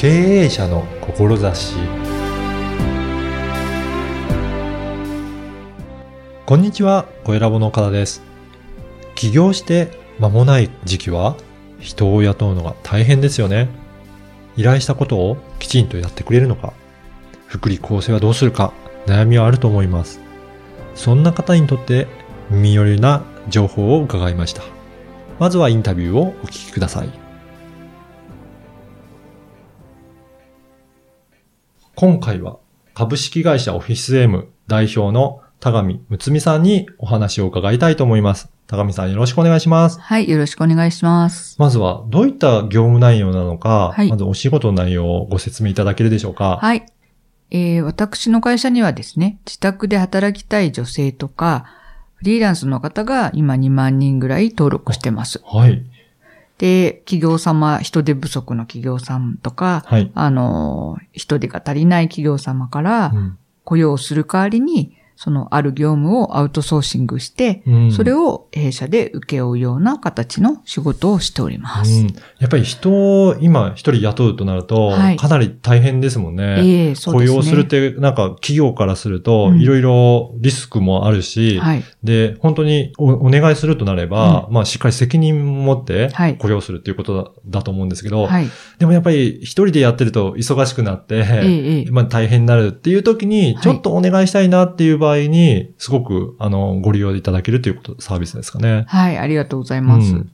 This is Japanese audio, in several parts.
経営者の志こんにちは、小ラボの岡田です。起業して間もない時期は人を雇うのが大変ですよね。依頼したことをきちんとやってくれるのか、福利厚生はどうするか悩みはあると思います。そんな方にとって耳寄りな情報を伺いました。まずはインタビューをお聞きください。今回は株式会社オフィス M 代表の田上睦美さんにお話を伺いたいと思います。田上さんよろしくお願いします。はい、よろしくお願いします。まずはどういった業務内容なのか、はいまずお仕事の内容をご説明いただけるでしょうか。はい。えー私の会社にはですね、自宅で働きたい女性とか、フリーランスの方が今2万人ぐらい登録してます。はい。で、企業様、人手不足の企業さんとか、はい。あのー、人手が足りない企業様からうん雇用する代わりに、そのある業務をアウトソーシングして、うんそれを弊社で請け負うような形の仕事をしております。うんやっぱり人を今一人雇うとなると、はいかなり大変ですもんね。ええそうですね。雇用するって、なんか企業からすると、うんいろいろリスクもあるし、はい。で、本当におお願いするとなれば、まあしっかり責任を持ってはい雇用するっていうことだ,、だと思うんですけど、はい。でもやっぱり一人でやってると忙しくなって、ええええまあ大変になるっていう時に、はいちょっとお願いしたいなっていう場合に、すごく、あの、ご利用いただけるということ、サービスですかね。はい、ありがとうございます。うん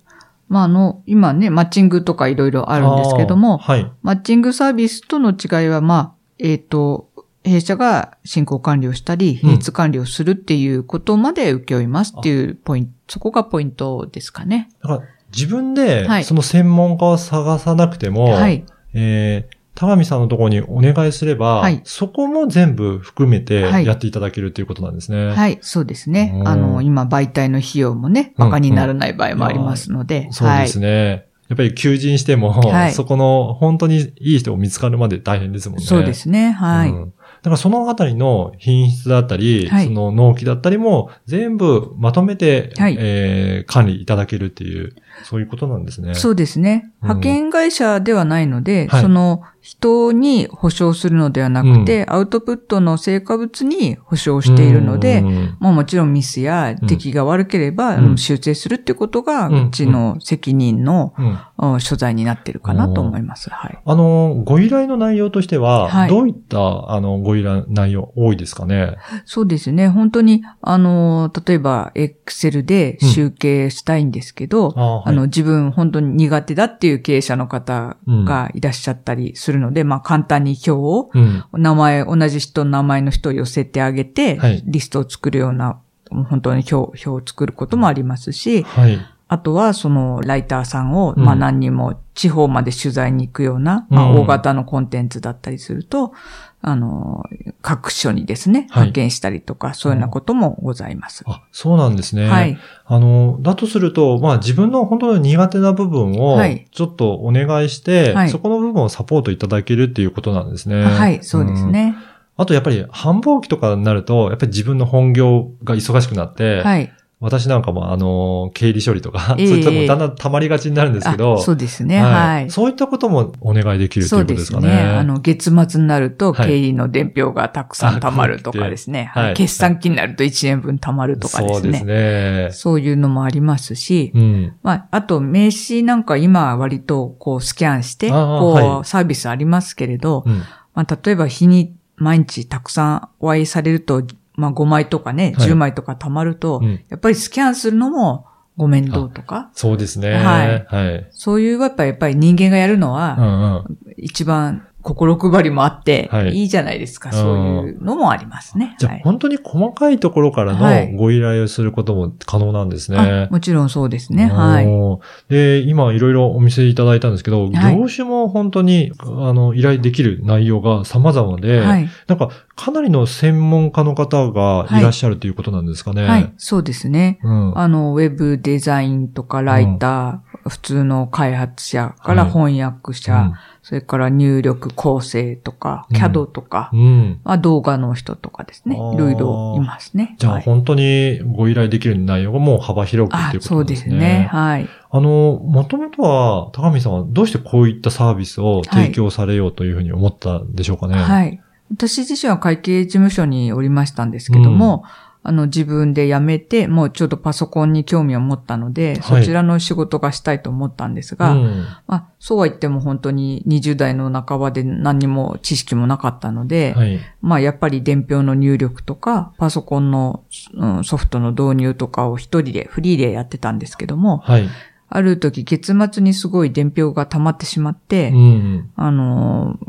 まあ、あの、今ね、マッチングとかいろいろあるんですけどもはい。マッチングサービスとの違いは、まあ、えっ、と、弊社が進行管理をしたり、うん品質管理をするっていうことまで請け負いますっていうポイント、そこがポイントですかね。だから自分ではいその専門家を探さなくても、はい。えー、田上さんのところにお願いすれば、はいそこも全部含めてはいやっていただけるということなんですね。はい、そうですねう。んあの、今、媒体の費用もね、うん馬鹿にならない場合もありますので、そうですね。やっぱり求人しても、はいそこの本当にいい人を見つかるまで大変ですもんね。はい。そうですね、はい。うんだからそのあたりの品質だったり、はいその納期だったりも全部まとめて、はいえー管理いただけるっていう、そういうことなんですね。そうですね。うん派遣会社ではないので、はいその人に保証するのではなくて、アウトプットの成果物に保証しているので、うん。もうもちろんミスや出来が悪ければ、うん。修正するってことが、うん。うちの責任の、うん。うん。所在になってるかなと思います。はい。あの、ご依頼の内容としては、はい。どういった、あの、ご依頼内容多いですかね？そうですね。本当に、あの、例えば、エクセルで集計したいんですけど、あーはい。あの、自分本当に苦手だっていう経営者の方がいらっしゃったりするので、まあ簡単に表を、うん。名前、同じ人の名前の人を寄せてあげて、はいリストを作るような、本当に表、表を作ることもありますし、はい。あとはそのライターさんを、うんまあ何人も地方まで取材に行くような、まあうん大型のコンテンツだったりすると、あの、各所にですね、はい派遣したりとか、そういうようなこともございます。あ、そうなんですね。はい。あの、だとすると、まあ自分の本当に苦手な部分をはい、ちょっとお願いして、はいそこの部分をサポートいただけるっていうことなんですね。はい、そうですん。ね。あとやっぱり繁忙期とかになると、やっぱり自分の本業が忙しくなって、はい。私なんかもあの、経理処理とか、ええそういったものだんだん溜まりがちになるんですけど、あそうですね。はい。そういったこともお願いできるとそいううことでかね。ですすね。あの、月末になると、はい経理の伝票がたくさん貯まるとかですね。あはいはい決算期になると1年分貯まるとかですね。そうですね。そういうのもありますし、うん。まあ、あと名刺なんか今は割とこうスキャンして、こう、はいサービスありますけれど、うん。まあ、例えば日に毎日たくさんお会いされると、まあ5枚とかね、はい10枚とか貯まると、うんやっぱりスキャンするのもご面倒とか、そうですね。はいはい。そういうやっぱりやっぱり人間がやるのうは、んうん。一番心配りもあってはい、いいじゃないですか、うんそういうのもありますね。じゃあ、はい本当に細かいところからはいのご依頼をすることも可能なんですね。あもちろんそうですね。はい。で、今いろいろお見せいただいたんですけど、はい業種も本当に、あの、依頼できる内容が様々で、はい。なんか、かなりの専門家の方がいらっしゃるということなんですかね。はい。そうですね。うん。あの、ウェブデザインとかライター、普通の開発者からはい翻訳者、それから入力構成とか、うん CAD とか、うん。うん。まあ、動画の人とかですね。いろいろいますね。じゃあはい本当にご依頼できる内容がもう幅広くってあいうこそうでとなんですね。すね。はい。あの、もともとは、高見さんはどうしてこういったサービスを提供されようというふうに思ったんでしょうかね。。はいい。私自身は会計事務所におりましたんですけども、あの、自分で辞めて、もうちょっとパソコンに興味を持ったので、はいそちらの仕事がしたいと思ったんですが、うん。まあ、そうは言っても本当に20代の半ばで何にも知識もなかったので、はい。まあ、やっぱり伝票の入力とか、パソコンの、うんソフトの導入とかを一人でフリーでやってたんですけども、はい。ある時月末にすごい伝票が溜まってしまって、うん。あのー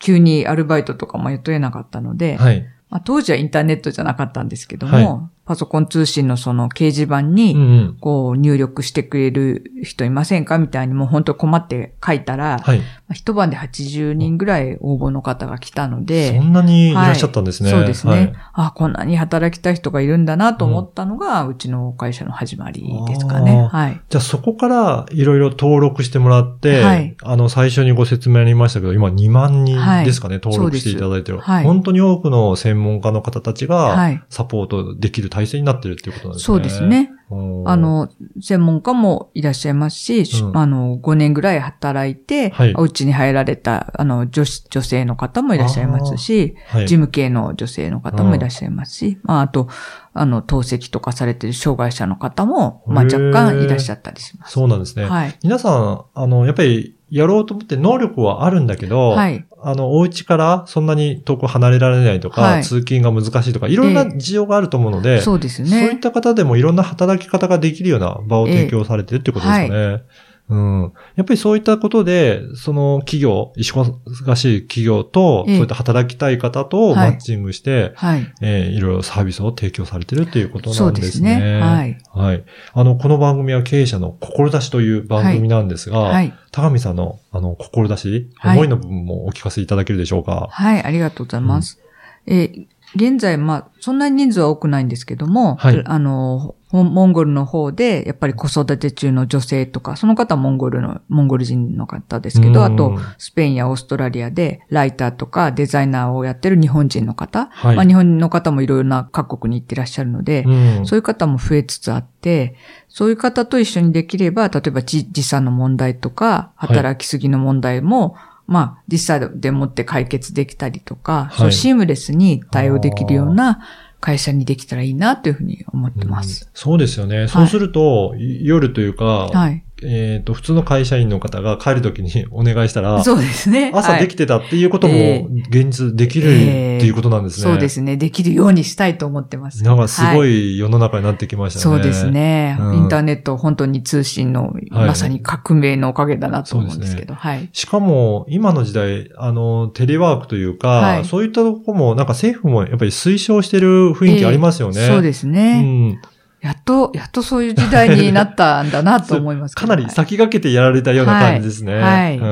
急にアルバイトとかも雇えなかったので、はい。まあ、当時はインターネットじゃなかったんですけども、はいパソコン通信のその掲示板に、ん。こう入力してくれる人いませんかみたいにもう本当困って書いたら、はい。まあ一晩で80人ぐらい応募の方が来たので、そんなにいらっしゃったんですね。そうですね。はいあ、こんなに働きたい人がいるんだなと思ったのが、うちの会社の始まりですかね。あはい。じゃあそこからいろいろ登録してもらって、はいあの最初にご説明ありましたけど、今2万人はいですかね、登録していただいてる。はい本当に多くの専門家の方たちはがいサポートできる体制になってるっていうことなんですね。そうです。ね。うんあ、の、専門家もいらっしゃいますし、うんあの、5年ぐらい働いて、はいお家に入られた、あの、女子、女性の方もいらっしゃいますし、はい。事務系の女性の方もいらっしゃいますし、まあ、あと、あの、透析とかされている障害者の方も、まあ、若干いらっしゃったりします。そうなんですね。はい。皆さん、あの、やっぱりやろうと思って能力はあるんだけど、はい。あの、お家からそんなに遠く離れられないとか、はい通勤が難しいとか、いろんなええ事情があると思うので、そうですそういっね。た方でもいろんな働き方ができるような場を提供されてるってことですよね。うん。やっぱりそういったことで、その企業、忙しい企業と、ええそういった働きたい方とマはいッチングして、はい。えーいろいろサービスを提供されてるっていうことそうでなんですね。すね。はい。はい。あの、この番組は経営者の志という番組なんですが、はい。高見さんの、あの、志、はい思いの部分もお聞かせいただけるでしょうか？はい、ありがとうございます。えー現在、まあ、そんなに人数は多くないんですけども、はい。あの、モモンゴルの方で、やっぱり子育て中の女性とか、その方はモンゴルの、モンゴル人の方ですけど、うん。あと、スペインやオーストラリアで、ライターとかデザイナーをやってる日本人の方、はい。まあ、日本の方もいろいろな各国に行ってらっしゃるので、うん。そういう方も増えつつあって、そういう方と一緒にできれば、例えばじ時差の問題とか、はい働きすぎの問題も、まあ、時差でもって解決できたりとか、いそうシームレスに対応できるような会社にできたらいいなというふうに思ってます。うんそうですよね。そうすると、い夜というか、はい。えっ、と、普通の会社員の方が帰るときにお願いしたら、そうですね。はい朝できてたっていうこともえ現実できるっていうことなんですね。そうですね。できるようにしたいと思ってます。なんかすごはい世の中になってきましたね。そうです。ね、うんインターネット本当に通信の、まさに革命のおかげだなと思うんですけど、はい。しかも、今の時代、あの、テレワークというか、はいそういったところも、なんか政府もやっぱり推奨してる雰囲気ありますよね。そうですね。うん。やっと、やっとそういう時代になったんだなと思います かなり先駆けてやられたような感じですね。はいはいうん。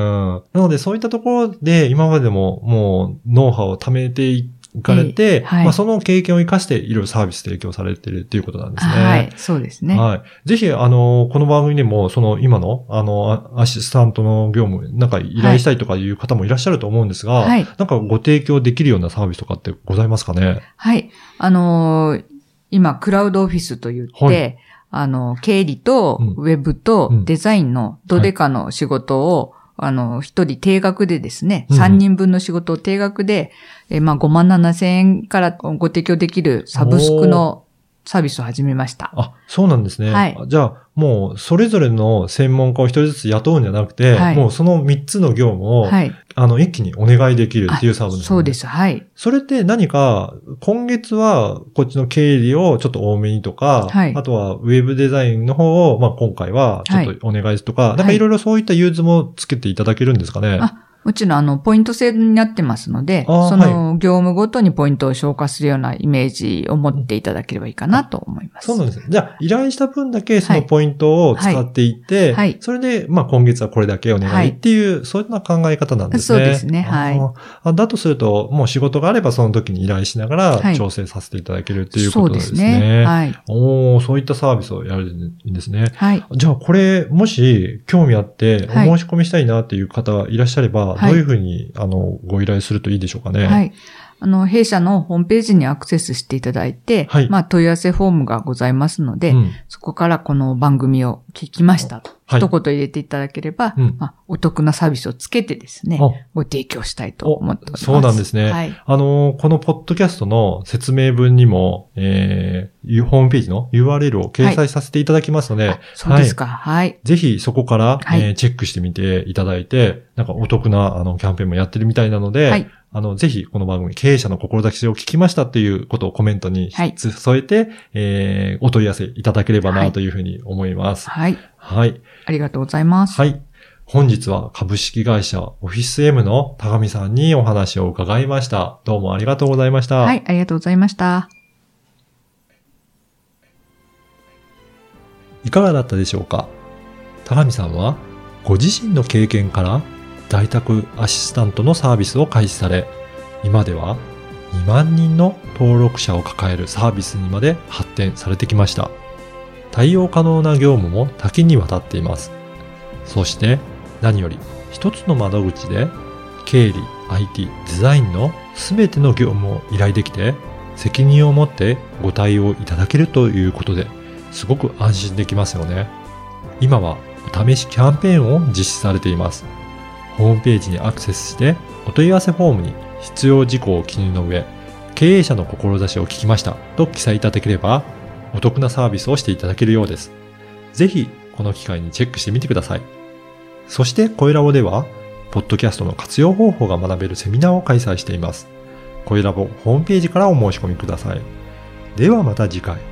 なので、そういったところで、今までももう、ノウハウを貯めていかれて、ええはいまあ、その経験を生かして、いろいろサービス提供されているっていうことなんですね。はい、そうですね。はい。ぜひ、あの、この番組でも、その、今の、あの、アアシスタントの業務、なんか依頼したいとかいう方もいらっしゃると思うんですが、はいなんかご提供できるようなサービスとかってございますかね？はい。あのー今、クラウドオフィスと言って、はい。あの、経理とうん。ウェブとうん。デザインのどれかの仕事を、あの、一人定額でですね、うん。三人分の仕事を定額で、えまあ、5万7千円からご提供できるサブスクのサービスを始めました。あ、そうなんですね。はいじゃあ、もう、それぞれの専門家を一人ずつ雇うんじゃなくて、はいもうその3つの業務を、はい。あの、一気にお願いできるっていうサービス、ね、そうで。す。はい。それって何か、今月はこっちの経理をちょっと多めにとか、はいあとはウェブデザインの方を、まあ今回はちょっとお願いとか、なんかいろいろそういった融通もつけていただけるんですかね。あ、もちろん、あの、ポイント制度になってますので、その業務ごとにポイントを消化するようなイメージを持っていただければいいかなと思います。そうなんですね。じゃあ、依頼した分だけそのポイントを使っていって、はいはいそれで、まあ今月はこれだけお願いっていう、そういうような考え方なんですね。そうですねはいあだとすると、もう仕事があればその時に依頼しながらはい調整させていただけるっていうこそうでとなんですすね。ね。はい。おーそういったサービスをやるんですね。はい。じゃあこれ、もし興味あって、おはい申し込みしたいなっていう方いらっしゃれば、はいどういうふうに、あの、ご依頼するといいでしょうかね？はい。あの、弊社のホームページにアクセスしていただいて、はいまあ、問い合わせフォームがございますので、うんそこからこの番組を聞きましたと、はい一言入れていただければ、うんまあ、お得なサービスをつけてですねあ、ご提供したいと思っております。そうなんですね。はい。あのーこのポッドキャストの説明文にも、えー、ホームページの URL を掲載させていただきますので、あそうですか。はい。ぜひそこから、はいえーチェックしてみていただいて、なんかお得なあのキャンペーンもやってるみたいなので、はいあの、ぜひこの番組経営者の志を聞きましたっていうことをコメントにはい添えて、えーお問い合わせいただければはないというふうに思います。はい。はい。ありがとうございます。はい。本日は株式会社オフィス M の高見さんにお話を伺いました。どうもありがとうございました。はい、ありがとうございました。いかがだったでしょうか？高見さんはご自身の経験から在宅アシスタントのサービスを開始され、今では2万人の登録者を抱えるサービスにまで発展されてきました。対応可能な業務も多岐にわたっています。そして何より一つの窓口で経理、IT、デザインの全ての業務を依頼できて責任を持ってご対応いただけるということですごく安心できますよね。今はお試しキャンペーンを実施されています。ホームページにアクセスしてお問い合わせフォームに必要事項を記入の上、経営者の志を聞きましたと記載いただければお得なサービスをしていただけるようです。ぜひこの機会にチェックしてみてください。そして、声ラボでは、ポッドキャストの活用方法が学べるセミナーを開催しています。声ラボホームページからお申し込みください。ではまた次回。